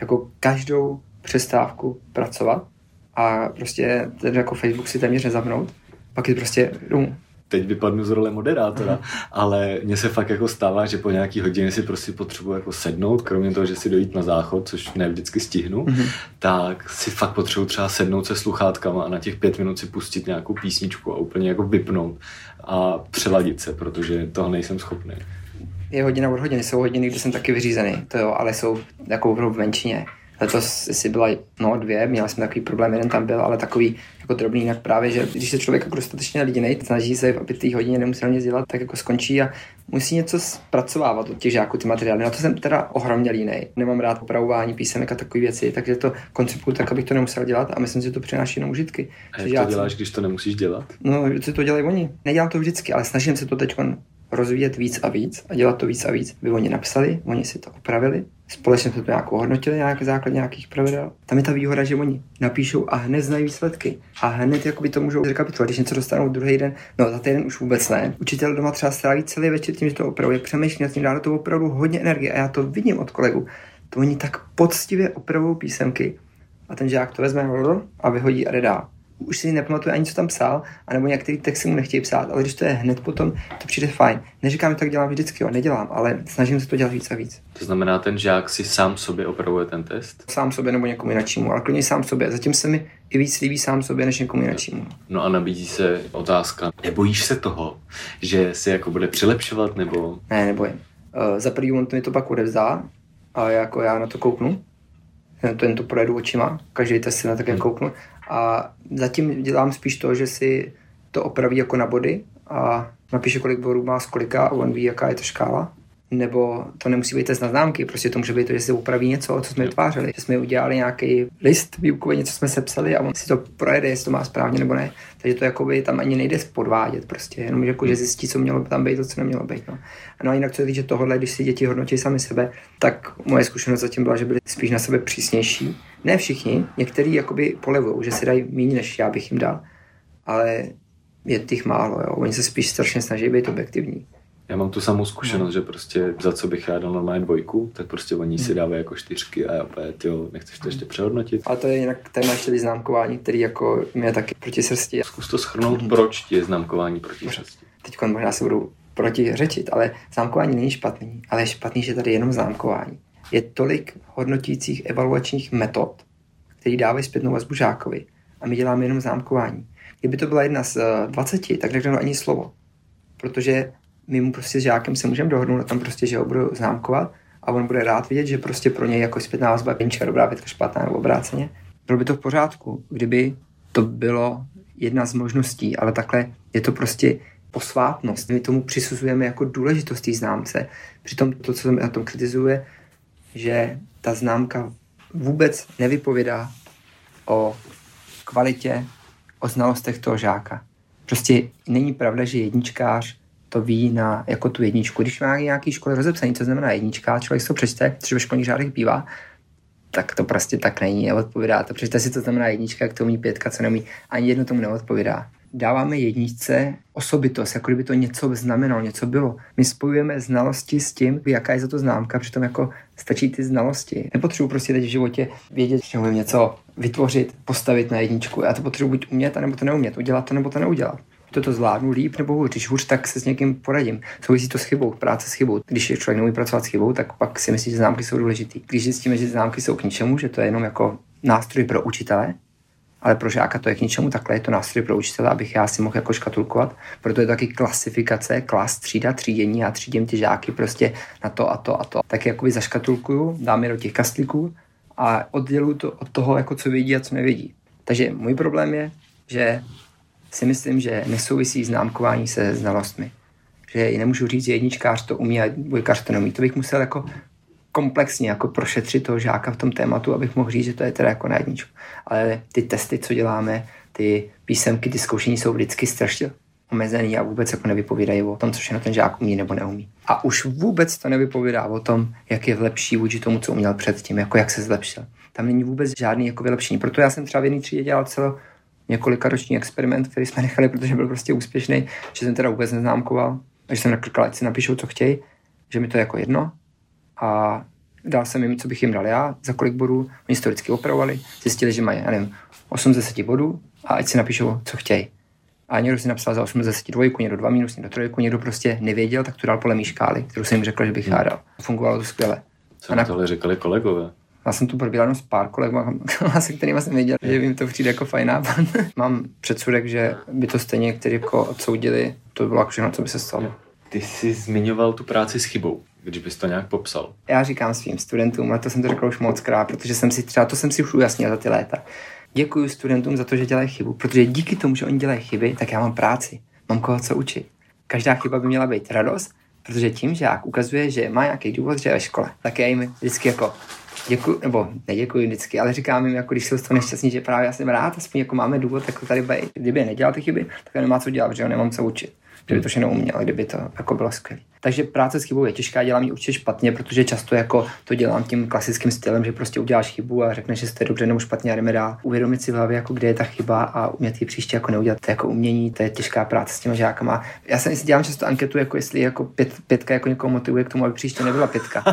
Jako každou přestávku pracovat a prostě ten jako Facebook si téměř nezapnout, pak je prostě domů. Teď vypadnu z role moderátora, uh-huh. ale mně se fakt jako stává, že po nějaký hodině si prostě potřebuji jako sednout, kromě toho, že si dojít na záchod, což ne vždycky stihnu, uh-huh. tak si fakt potřebuji třeba sednout se sluchátkama a na těch pět minut si pustit nějakou písničku a úplně jako vypnout a přeladit se, protože toho nejsem schopný je hodina od hodiny, jsou hodiny, kdy jsem taky vyřízený, to jo, ale jsou jako opravdu v menšině. Letos si byla, no dvě, měla jsem takový problém, jeden tam byl, ale takový jako drobný, jinak právě, že když se člověk jako dostatečně lidi snaží se, aby té hodině nemusel nic dělat, tak jako skončí a musí něco zpracovávat od těch žáků, ty materiály. Na to jsem teda ohromně línej. Nemám rád opravování písemek a takové věci, takže to koncipuju tak, abych to nemusel dělat a myslím si, že to přináší jenom užitky. A jak to děláš, když to nemusíš dělat? No, co to dělají oni. Nedělám to vždycky, ale snažím se to teď rozvíjet víc a víc a dělat to víc a víc. By oni napsali, oni si to opravili, společně jsme to nějak hodnotili, nějaký základ nějakých pravidel. Tam je ta výhoda, že oni napíšou a hned znají výsledky. A hned jakoby to můžou rekapitulovat. Když něco dostanou druhý den, no za týden už vůbec ne. Učitel doma třeba stráví celý večer tím, že to opravuje, přemýšlí nad tím, dá to opravdu hodně energie a já to vidím od kolegů. To oni tak poctivě opravují písemky a ten žák to vezme a vyhodí a jde dál už si nepamatuje ani, co tam psal, anebo některý texty mu nechtějí psát, ale když to je hned potom, to přijde fajn. Neříkám, že tak dělám vždycky, jo, nedělám, ale snažím se to dělat víc a víc. To znamená, ten žák si sám sobě opravuje ten test? Sám sobě nebo někomu jinému, ale klidně sám sobě. Zatím se mi i víc líbí sám sobě, než někomu jinému. No a nabízí se otázka, nebojíš se toho, že se jako bude přilepšovat, nebo? Ne, nebojím. Uh, za prvý on to mi to pak odevzdá a jako já na to kouknu, jen to, jen to projedu očima, každý test si na také hmm. kouknu a zatím dělám spíš to, že si to opraví jako na body a napíše, kolik bodů má z kolika a on ví, jaká je ta škála. Nebo to nemusí být test na známky, prostě to může být to, že se upraví něco, co jsme vytvářeli, že jsme udělali nějaký list výukový, něco jsme sepsali a on si to projede, jestli to má správně nebo ne. Takže to jakoby tam ani nejde podvádět prostě, jenom jako, že zjistí, co mělo tam být, to, co nemělo být. No. No a jinak co se týče tohohle, když si děti hodnotí sami sebe, tak moje zkušenost zatím byla, že byli spíš na sebe přísnější. Ne všichni, některý jakoby polevují, že si dají méně, než já bych jim dal, ale je těch málo, jo. Oni se spíš strašně snaží být objektivní. Já mám tu samou zkušenost, no. že prostě za co bych já dal normálně dvojku, tak prostě oni si hmm. dávají jako čtyřky a já opět, jo, nechceš to ještě přehodnotit. A to je jinak téma ještě vyznámkování, který jako mě taky proti srsti. Zkus to schrnout, proč ti je známkování proti srsti. Teď možná se budu protiřečit, ale známkování není špatný, ale je špatný, že tady je jenom známkování. Je tolik hodnotících evaluačních metod, který dávají zpětnou vazbu žákovi a my děláme jenom známkování. Kdyby to byla jedna z 20, eh, tak neřeknu ani slovo. Protože my mu prostě s žákem se můžeme dohodnout na tom prostě, že ho budu známkovat a on bude rád vidět, že prostě pro něj jako zpětná vazba je pinčka dobrá, pětka špatná nebo obráceně. Bylo by to v pořádku, kdyby to bylo jedna z možností, ale takhle je to prostě posvátnost. My tomu přisuzujeme jako důležitost té známce. Přitom to, co na tom kritizuje, že ta známka vůbec nevypovědá o kvalitě, o znalostech toho žáka. Prostě není pravda, že jedničkář to ví na jako tu jedničku. Když má nějaký školy rozepsaný, co znamená jednička, člověk si to přečte, což ve školních řádech bývá, tak to prostě tak není, neodpovídá to. Přečte si, co znamená jednička, jak to umí pětka, co neumí. Ani jedno tomu neodpovídá. Dáváme jedničce osobitost, jako kdyby to něco znamenalo, něco bylo. My spojujeme znalosti s tím, jaká je za to známka, přitom jako stačí ty znalosti. Nepotřebuji prostě teď v životě vědět, že umím něco vytvořit, postavit na jedničku. Já to potřebuji buď umět, anebo to neumět, udělat to, nebo to neudělat toto zvládnu líp nebo hůř. Když hůř, tak se s někým poradím. Souvisí to s chybou, práce s chybou. Když je člověk neumí pracovat s chybou, tak pak si myslí, že známky jsou důležité. Když zjistíme, že známky jsou k ničemu, že to je jenom jako nástroj pro učitele, ale pro žáka to je k ničemu, takhle je to nástroj pro učitele, abych já si mohl jako škatulkovat. Proto je to taky klasifikace, klas, třída, třídění, já třídím ty žáky prostě na to a to a to. Tak jakoby zaškatulkuju, dám je do těch kastlíků a odděluju to od toho, jako co vědí a co nevědí. Takže můj problém je, že si myslím, že nesouvisí známkování se znalostmi. Že nemůžu říct, že jedničkář to umí a dvojkář to neumí. To bych musel jako komplexně jako prošetřit toho žáka v tom tématu, abych mohl říct, že to je teda jako na jedničku. Ale ty testy, co děláme, ty písemky, ty zkoušení jsou vždycky strašně omezený a vůbec jako nevypovídají o tom, co všechno ten žák umí nebo neumí. A už vůbec to nevypovídá o tom, jak je lepší vůči tomu, co uměl předtím, jako jak se zlepšil. Tam není vůbec žádný jako vylepšení. Proto já jsem třeba v jedné třídě dělal celo několika roční experiment, který jsme nechali, protože byl prostě úspěšný, že jsem teda vůbec neznámkoval, takže jsem naklikal, ať si napíšou, co chtějí, že mi to je jako jedno. A dal jsem jim, co bych jim dal já, za kolik bodů. Oni historicky opravovali, zjistili, že mají, já nevím, 8 z 10 bodů a ať si napíšou, co chtějí. A někdo si napsal za 8 z 10 dvojku, někdo 2 minus, někdo trojku, někdo prostě nevěděl, tak to dal podle mý škály, kterou jsem jim řekl, že bych hmm. dal. Fungovalo to skvěle. Co a na... tohle říkali kolegové? Já jsem tu probíral s pár kolegů, se kterými jsem věděl, že jim to přijde jako fajn nápad. Mám předsudek, že by to stejně někteří jako odsoudili. To bylo jako všechno, co by se stalo. Ty jsi zmiňoval tu práci s chybou, když bys to nějak popsal. Já říkám svým studentům, a to jsem to řekl už moc krát, protože jsem si třeba, to jsem si už ujasnil za ty léta. Děkuji studentům za to, že dělají chybu, protože díky tomu, že oni dělají chyby, tak já mám práci, mám koho co učit. Každá chyba by měla být radost, protože tím žák ukazuje, že má nějaký důvod, že je ve škole. Tak já jim vždycky jako děkuji, nebo neděkuji vždycky, ale říkám jim, jako když jsou z toho nešťastní, že právě já jsem rád, aspoň jako máme důvod, jako tady být. Kdyby nedělal ty chyby, tak nemá co dělat, protože jo, nemám co učit. Kdyby to všechno uměl, kdyby to jako bylo skvělé. Takže práce s chybou je těžká, dělám ji určitě špatně, protože často jako to dělám tím klasickým stylem, že prostě uděláš chybu a řekneš, že jste dobře nebo špatně a jdeme dál. Uvědomit si v hlavě, jako kde je ta chyba a umět ji příště jako neudělat. To je jako umění, to je těžká práce s těmi žákama. Já jsem si dělám často anketu, jako jestli jako pět, pětka jako někoho motivuje k tomu, aby příště nebyla pětka.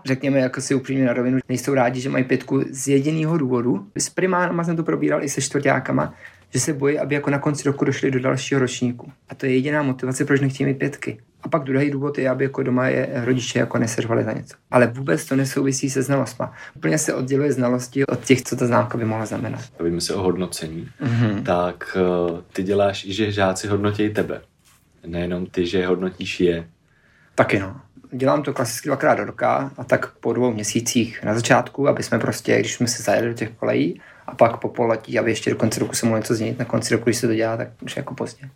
Řekněme, jako si upřímně na rovinu, nejsou rádi, že mají pětku z jediného důvodu. S primárama jsem to probíral i se čtvrtákama, že se bojí, aby jako na konci roku došli do dalšího ročníku. A to je jediná motivace, proč nechtějí mít pětky. A pak druhý důvod je, aby jako doma je rodiče jako neseřvali za něco. Ale vůbec to nesouvisí se znalostma. Úplně se odděluje znalosti od těch, co ta známka by mohla znamenat. Bavíme se o hodnocení. Mm-hmm. Tak uh, ty děláš i, že žáci hodnotí tebe. Nejenom ty, že hodnotíš je. Taky no. Dělám to klasicky dvakrát do roka a tak po dvou měsících na začátku, aby jsme prostě, když jsme se zajeli do těch kolejí, a pak po poletí, aby ještě do konce roku se mohlo něco změnit. Na konci roku, když se to dělá, tak už je jako pozdě.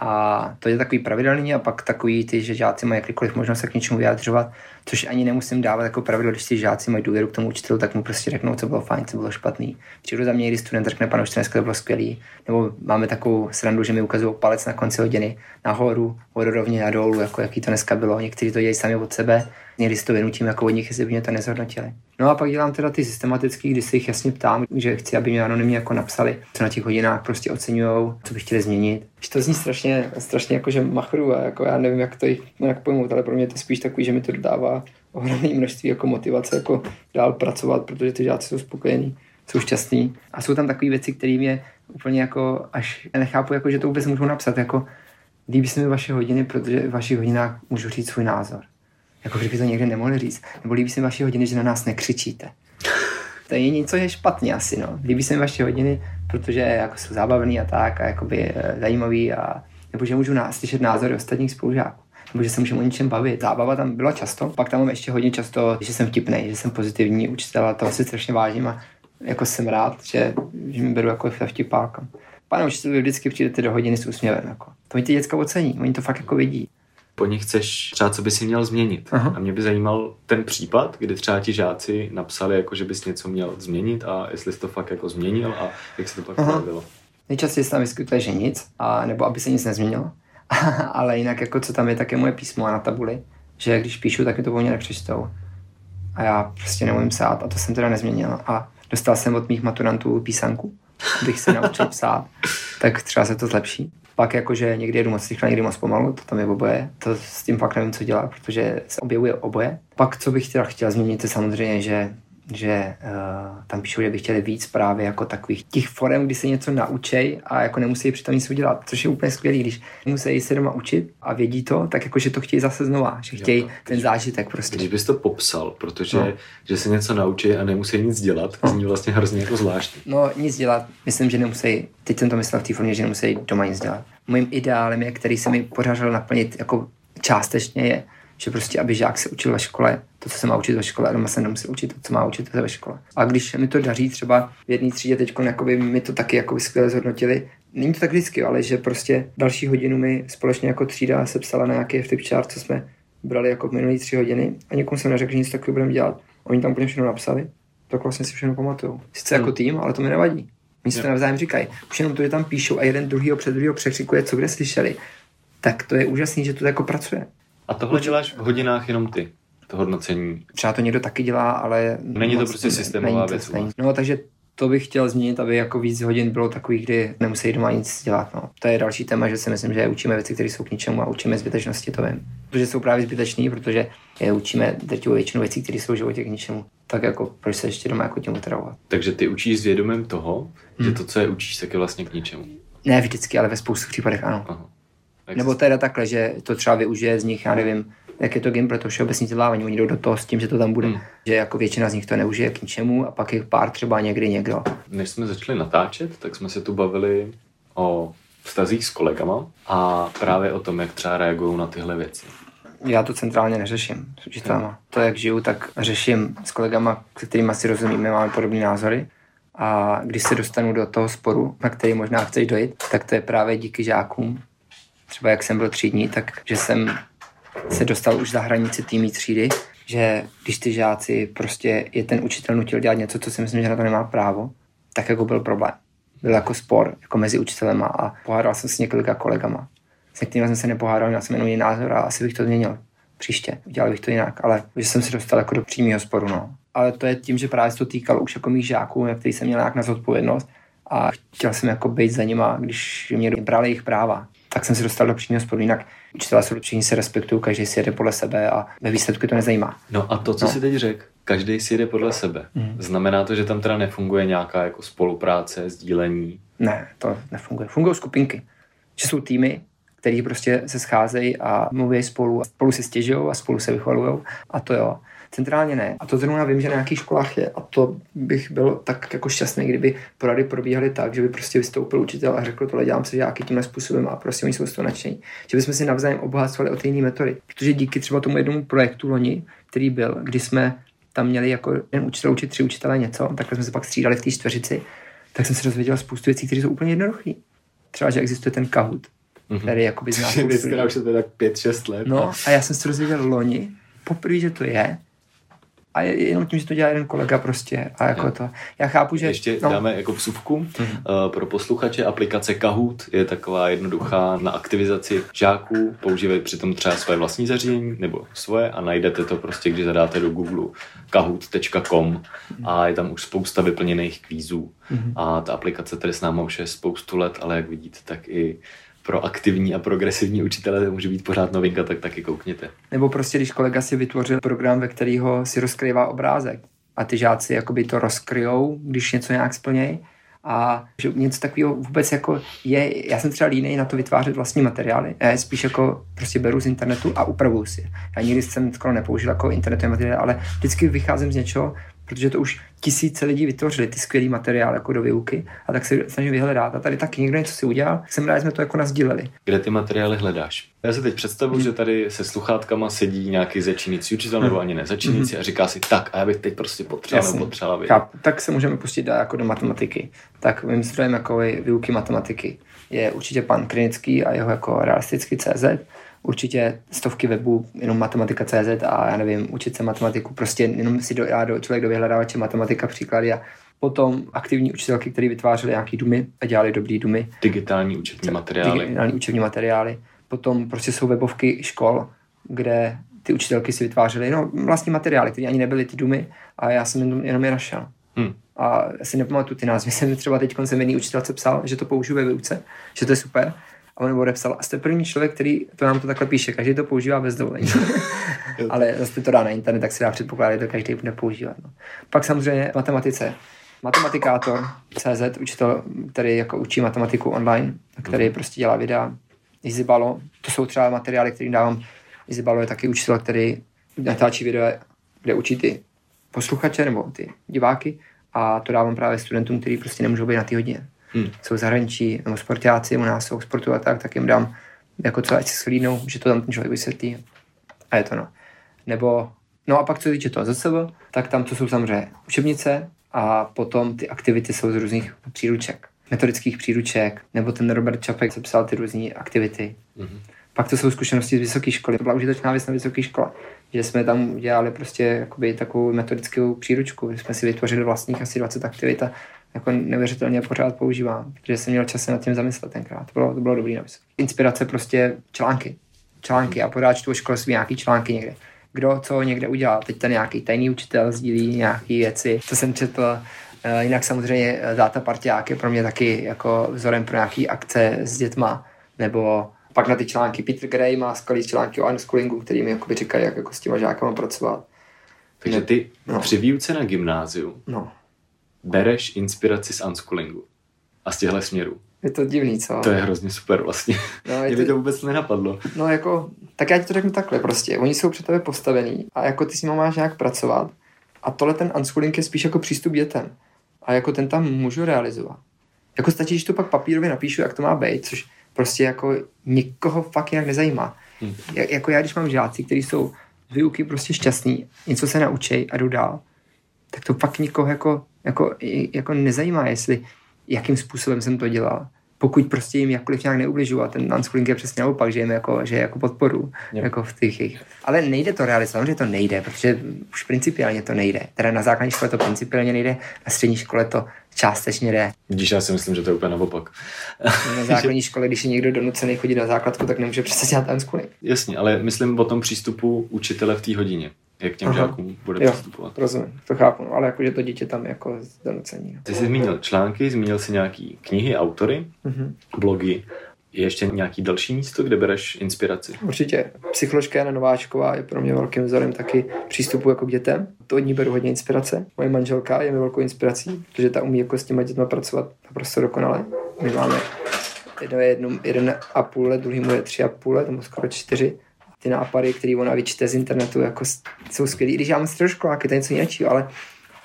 A to je takový pravidelný a pak takový ty, že žáci mají jakýkoliv možnost se k něčemu vyjadřovat, což ani nemusím dávat jako pravidlo, když ty žáci mají důvěru k tomu učitelu, tak mu prostě řeknou, co bylo fajn, co bylo špatný. Přijdu za mě, když student řekne, pane učitelé, to bylo skvělý. Nebo máme takovou srandu, že mi ukazují palec na konci hodiny nahoru, vodorovně a dolů, jako jaký to dneska bylo. Někteří to dělají sami od sebe, někdy si to vynutím jako od nich, jestli by mě to nezhodnotili. No a pak dělám teda ty systematický, kdy se jich jasně ptám, že chci, aby mě anonymně jako napsali, co na těch hodinách prostě oceňují, co by chtěli změnit. Že to zní strašně, strašně jako, že machru a jako já nevím, jak to jak pojmout, ale pro mě to spíš takový, že mi to dodává ohromné množství jako motivace jako dál pracovat, protože ty žáci jsou spokojení, jsou šťastní. A jsou tam takové věci, které mě úplně jako až nechápu, jako, že to vůbec můžu napsat, jako líbí se mi vaše hodiny, protože v vašich hodinách můžu říct svůj názor. Jako kdyby to někde nemohli říct. Nebo líbí se mi vaše hodiny, že na nás nekřičíte. To je něco, je špatně asi, no. Líbí se mi vaše hodiny, protože jako jsou zábavný a tak a jakoby e, zajímavý a nebo že můžu slyšet názory ostatních spolužáků nebo že se můžeme o něčem bavit. Zábava tam byla často, pak tam mám ještě hodně často, že jsem vtipný, že jsem pozitivní učitel a to si strašně vážím a jako jsem rád, že, že mi beru jako vtipáka. Pane učitel, vy vždycky přijdete do hodiny s úsměvem. Jako. To mi ty děcka ocení, oni to fakt jako vidí po nich chceš třeba, co by si měl změnit. Aha. A mě by zajímal ten případ, kdy třeba ti žáci napsali, jako, že bys něco měl změnit a jestli jsi to fakt jako změnil a jak se to pak projevilo. Nejčastěji se tam vyskytuje, že nic, a, nebo aby se nic nezměnilo. Ale jinak, jako co tam je, tak je moje písmo na tabuli, že když píšu, tak mi to volně nepřečtou. A já prostě neumím psát a to jsem teda nezměnil. A dostal jsem od mých maturantů písanku, abych se naučil psát, tak třeba se to zlepší. Pak jakože někdy jedu moc rychle, někdy moc pomalu, to tam je oboje. To s tím fakt nevím, co dělat, protože se objevuje oboje. Pak, co bych teda chtěl změnit, je samozřejmě, že že uh, tam píšou, že by chtěli víc právě jako takových těch forem, kdy se něco naučej a jako nemusí přitom nic udělat, což je úplně skvělý, když musí se doma učit a vědí to, tak jako, že to chtějí zase znova, že chtějí jo, ten zážitek prostě. Když bys to popsal, protože no. že se něco naučí a nemusí nic dělat, no. zní vlastně hrozně jako zvláštní. No nic dělat, myslím, že nemusí, teď jsem to myslel v té formě, že nemusí doma nic dělat. Mojím ideálem je, který se mi podařilo naplnit jako částečně je, že prostě, aby žák se učil ve škole, to, co se má učit ve škole, a doma se nemusí učit to, co má učit ve škole. A když mi to daří třeba v jedné třídě teď, jakoby mi to taky jako skvěle zhodnotili, není to tak vždycky, ale že prostě další hodinu mi společně jako třída se psala na nějaký flipchart, co jsme brali jako v minulý tři hodiny a někomu jsem neřekl, že nic takového budeme dělat. Oni tam úplně všechno napsali, tak vlastně si všechno pamatuju. Sice jako hmm. tým, ale to mi nevadí. Oni si to navzájem říkají. Už jenom to, že tam píšou a jeden druhýho před druhýho překřikuje, co kde slyšeli, tak to je úžasný, že to jako pracuje. A tohle děláš v hodinách jenom ty, to hodnocení? Třeba to někdo taky dělá, ale... Není to prostě systémová věc. No, takže to bych chtěl změnit, aby jako víc hodin bylo takových, kdy nemusí doma nic dělat. No. To je další téma, že si myslím, že učíme věci, které jsou k ničemu a učíme zbytečnosti, to vím. Protože jsou právě zbytečný, protože je učíme drtivou většinu věcí, které jsou v životě k ničemu. Tak jako proč se ještě doma jako tím otravovat. Takže ty učíš s vědomím toho, hmm. že to, co je učíš, tak je vlastně k ničemu. Ne vždycky, ale ve spoustu případech ano. Aha. Nebo teda takhle, že to třeba využije z nich, já nevím, jak je to gameplay, to všeobecní vzdělávání, oni jdou do toho s tím, že to tam bude. Hmm. Že jako většina z nich to neužije k ničemu a pak je pár třeba někdy někdo. Než jsme začali natáčet, tak jsme se tu bavili o vztazích s kolegama a právě o tom, jak třeba reagují na tyhle věci. Já to centrálně neřeším s učitelama. Hmm. To, jak žiju, tak řeším s kolegama, se kterými si rozumíme, máme podobné názory. A když se dostanu do toho sporu, na který možná chceš dojít, tak to je právě díky žákům, třeba jak jsem byl třídní, tak že jsem se dostal už za hranici týmí třídy, že když ty žáci prostě je ten učitel nutil dělat něco, co si myslím, že na to nemá právo, tak jako byl problém. Byl jako spor jako mezi učitelema a pohádal jsem s několika kolegama. S některými jsem se nepohádal, měl jsem jenom jiný názor a asi bych to změnil příště. Udělal bych to jinak, ale že jsem se dostal jako do přímého sporu. No. Ale to je tím, že právě se to týkalo už jako mých žáků, na který jsem měl nějak na zodpovědnost a chtěl jsem jako být za nima, když mě brali jejich práva tak jsem se dostal do přímého sporu. Jinak učitelé jsou určitě se respektují, každý si jede podle sebe a ve výsledku to nezajímá. No a to, co no. si teď řekl, každý si jede podle sebe. Mm. Znamená to, že tam teda nefunguje nějaká jako spolupráce, sdílení? Ne, to nefunguje. Fungují skupinky. Že jsou týmy, který prostě se scházejí a mluví spolu a spolu se stěžují a spolu se vychvalují a to jo. Centrálně ne. A to zrovna vím, že na nějakých školách je. A to bych byl tak jako šťastný, kdyby porady probíhaly tak, že by prostě vystoupil učitel a řekl, tohle dělám se žáky tímhle způsobem a prostě oni jsou z toho nadšení. Že bychom si navzájem obohacovali o ty jiné metody. Protože díky třeba tomu jednomu projektu loni, který byl, kdy jsme tam měli jako jeden učitel učit tři učitele něco, takhle jsme se pak střídali v té čtveřici, tak jsem se dozvěděl spoustu věcí, které jsou úplně jednoduché. Třeba, že existuje ten Kahoot, který jakoby zná Že spoustu Věc, lidí. která už je to tak 5-6 let. No a já jsem se dozvěděl loni, poprvé, že to je. A je, jenom tím, že to dělá jeden kolega prostě. A jako to. Já chápu, že... Ještě no, dáme jako vsuvku. Uh, pro posluchače aplikace Kahoot je taková jednoduchá na aktivizaci žáků. Používají přitom třeba své vlastní zařízení nebo svoje a najdete to prostě, když zadáte do Google kahoot.com a je tam už spousta vyplněných kvízů. A ta aplikace tady s náma už je spoustu let, ale jak vidíte, tak i pro aktivní a progresivní učitele to může být pořád novinka, tak taky koukněte. Nebo prostě, když kolega si vytvořil program, ve kterého si rozkrývá obrázek a ty žáci jakoby to rozkryjou, když něco nějak splnějí. A že něco takového vůbec jako je, já jsem třeba línej na to vytvářet vlastní materiály. Já je spíš jako prostě beru z internetu a upravuju si. Já nikdy jsem skoro nepoužil jako internetový materiál, ale vždycky vycházím z něčeho, protože to už tisíce lidí vytvořili, ty skvělý materiály jako do výuky, a tak se snažím vyhledat. A tady taky někdo něco si udělal, jsem rád, že jsme to jako nazdíleli. Kde ty materiály hledáš? Já si teď představuji, že tady se sluchátkama sedí nějaký začínající učitel nebo ani ne začínající a říká si tak a já bych teď prostě potřeboval nebo potřebovala vědět. Chápu. Tak se můžeme pustit dál jako do matematiky. Tak mým zdrojem jako výuky matematiky je určitě pan Krinický a jeho jako realistický CZ. Určitě stovky webů, jenom matematika.cz a já nevím, učit se matematiku, prostě jenom si do, já do, člověk do vyhledávače matematika příklady a potom aktivní učitelky, které vytvářely nějaký dumy a dělali dobrý dumy, Digitální učební materiály. digitální učební materiály. Potom prostě jsou webovky škol, kde ty učitelky si vytvářely no, vlastní materiály, které ani nebyly ty dumy a já jsem jenom, jenom je našel. Hm. A já si nepamatuju ty názvy. Jsem třeba teď jsem jedný učitelce psal, že to použiju ve výuce, že to je super. A on odepsal, a jste první člověk, který to nám to takhle píše, každý to používá bez dovolení. Ale zase to dá na internet, tak se dá předpokládat, že to každý bude používat. No. Pak samozřejmě matematice. Matematikátor, CZ, učitel, který jako učí matematiku online, který prostě dělá videa. Izibalo, to jsou třeba materiály, které dávám. Izibalo je taky učitel, který natáčí videa, kde učí ty posluchače nebo ty diváky a to dávám právě studentům, kteří prostě nemůžou být na té hodině. Hmm. Jsou zahraničí, nebo sportáci u nás jsou sportovat tak, tak jim dám jako co, ať si schlídnou, že to tam ten člověk vysvětlí. A je to no. Nebo, no a pak co se týče toho ZSV, tak tam to jsou samozřejmě učebnice a potom ty aktivity jsou z různých příruček, metodických příruček, nebo ten Robert Čapek sepsal ty různé aktivity. Mhm. Pak to jsou zkušenosti z vysoké školy. To byla užitečná věc na vysoké škole, že jsme tam udělali prostě jakoby takovou metodickou příručku, že jsme si vytvořili vlastních asi 20 aktivit a jako neuvěřitelně pořád používám, protože jsem měl čas se nad tím zamyslet tenkrát. To bylo, to bylo dobrý na. Inspirace prostě články. Články. Já pořád čtu o školství nějaký články někde. Kdo co někde udělal. Teď ten nějaký tajný učitel sdílí nějaké věci. To jsem četl. Eh, Jinak samozřejmě eh, Data Parťák je pro mě taky jako vzorem pro nějaké akce s dětma. Nebo pak na ty články Peter Gray má skvělý články o unschoolingu, který mi jakoby říkají, jak jako s těma žákama pracovat. Takže ty No. při výuce na gymnáziu No, bereš inspiraci z unschoolingu a z těchto směrů. je to divný, co? To je hrozně super vlastně. No, je Mě by to- to vůbec nenapadlo. No jako, tak já ti to řeknu takhle prostě. Oni jsou před tebe postavený a jako ty s nimi máš nějak pracovat. A tohle ten unschooling je spíš jako přístup dětem. A jako ten tam můžu realizovat. Jako stačí, když to pak papírově napíšu, jak to má být, což prostě jako nikoho fakt jinak nezajímá. Hmm. Ja, jako já, když mám žáci, kteří jsou z výuky prostě šťastní, něco se naučí a jdou dál, tak to pak nikoho jako, jako, jako nezajímá, jestli jakým způsobem jsem to dělal. Pokud prostě jim jakkoliv nějak neubližuju a ten unschooling je přesně naopak, že jim jako, že jako podporu Jo. jako v těch jejich. Ale nejde to realizovat, samozřejmě to nejde, protože už principiálně to nejde. Teda na základní škole to principiálně nejde, na střední škole to částečně jde. Vidíš, já si myslím, že to je úplně naopak. Na základní škole, když je někdo donucený chodit na základku, tak nemůže přece dělat unschooling. Jasně, ale myslím o tom přístupu učitele v té hodině. Jak k těm Aha. žákům bude Jo. přistupovat. Rozumím, to chápu, no, ale jakože to dítě tam jako donucení. Ty jsi zmínil články, zmínil jsi nějaký knihy, autory, Mhm. blogy. Je ještě nějaký další místo, kde bereš inspiraci? Určitě. Psycholožka Jana Nováčková je pro mě velkým vzorem taky přístupu jako k dětem. To od ní beru hodně inspirace. Moje manželka je mi velkou inspirací, protože ta umí jako s těma dětmi pracovat naprosto dokonale. My máme jedno je jedno, jeden a půl let, druhý mu je tři a půl let, nebo skoro čtyři. Ty nápady, které ona vyčte z internetu, jako jsou skvělý. I když já mám středoškoláky, to je něco jiného, ale,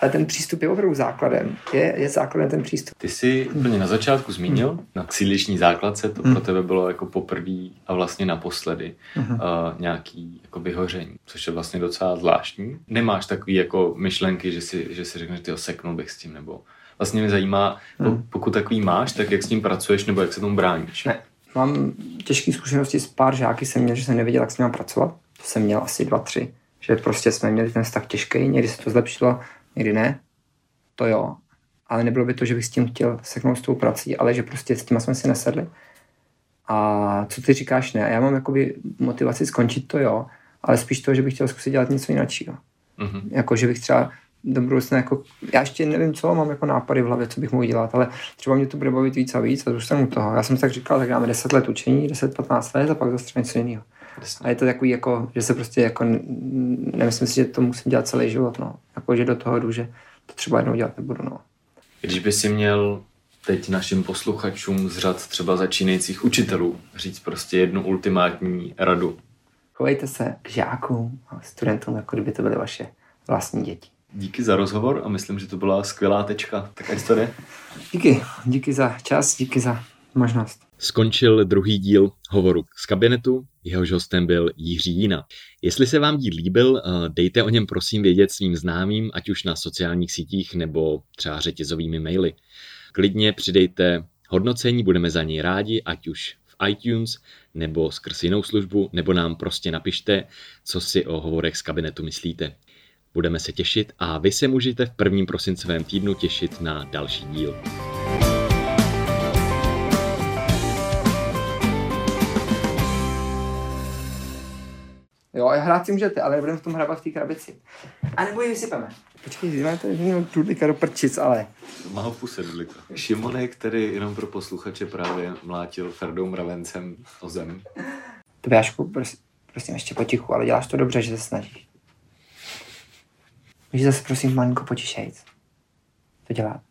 ale ten přístup je opravdu základem. Je, je základem ten přístup. Ty jsi úplně na začátku zmínil, na cíliční základce, to pro tebe bylo jako poprvé a vlastně naposledy uh, nějaký jako vyhoření, což je vlastně docela zvláštní. Nemáš takový jako myšlenky, že si, že si řekneš, ty seknul bych s tím, nebo vlastně mě zajímá, po- pokud takový máš, tak jak s tím pracuješ, nebo jak se tomu bráníš. Ne. Mám těžké zkušenosti s pár žáky, jsem měl, že jsem nevěděl, jak s nimi pracovat. To jsem měl asi dva, tři. Že prostě jsme měli ten vztah těžký, někdy se to zlepšilo, někdy ne. To jo. Ale nebylo by to, že bych s tím chtěl seknout s tou prací, ale že prostě s tím jsme si nesedli. A co ty říkáš, ne? Já mám jakoby motivaci skončit to, jo, ale spíš to, že bych chtěl zkusit dělat něco jiného. Mm-hmm. Jako, že bych třeba do budoucna, jako, já ještě nevím, co mám jako nápady v hlavě, co bych mohl dělat, ale třeba mě to bude bavit víc a víc a zůstanu u toho. Já jsem si tak říkal, tak dáme 10 let učení, 10-15 let a pak zase něco jiného. A je to takový, jako, že se prostě jako, nemyslím si, že to musím dělat celý život, no. Jako, že do toho jdu, že to třeba jednou dělat nebudu, no. Když by si měl teď našim posluchačům z řad třeba začínajících učitelů říct prostě jednu ultimátní radu? Chovejte se k žákům a studentům, jako kdyby to byly vaše vlastní děti. Díky za rozhovor a myslím, že to byla skvělá tečka. Tak ať to jde. Díky, díky za čas, díky za možnost. Skončil druhý díl hovoru z kabinetu, jehož hostem byl Jiří Jína. Jestli se vám díl líbil, eh, dejte o něm prosím vědět svým známým, ať už na sociálních sítích nebo třeba řetězovými maily. Klidně přidejte hodnocení, budeme za něj rádi, ať už v iTunes nebo skrz jinou službu, nebo nám prostě napište, co si o hovorech z kabinetu myslíte. Budeme se těšit a vy se můžete v prvním prosincovém týdnu těšit na další díl. Jo, hrát si můžete, ale budeme v tom hrabat v té krabici. A nebo ji vysypeme. Počkej, máme tady měl dudlika do prčic, ale... Má ho v puse dudlika. Šimonek, který jenom pro posluchače právě mlátil Ferdou mravencem o zem. Tobiášku, prosím, prosím, ještě potichu, ale děláš to dobře, že se snažíš. Můžeš zase prosím malinko potišejc. To dělá.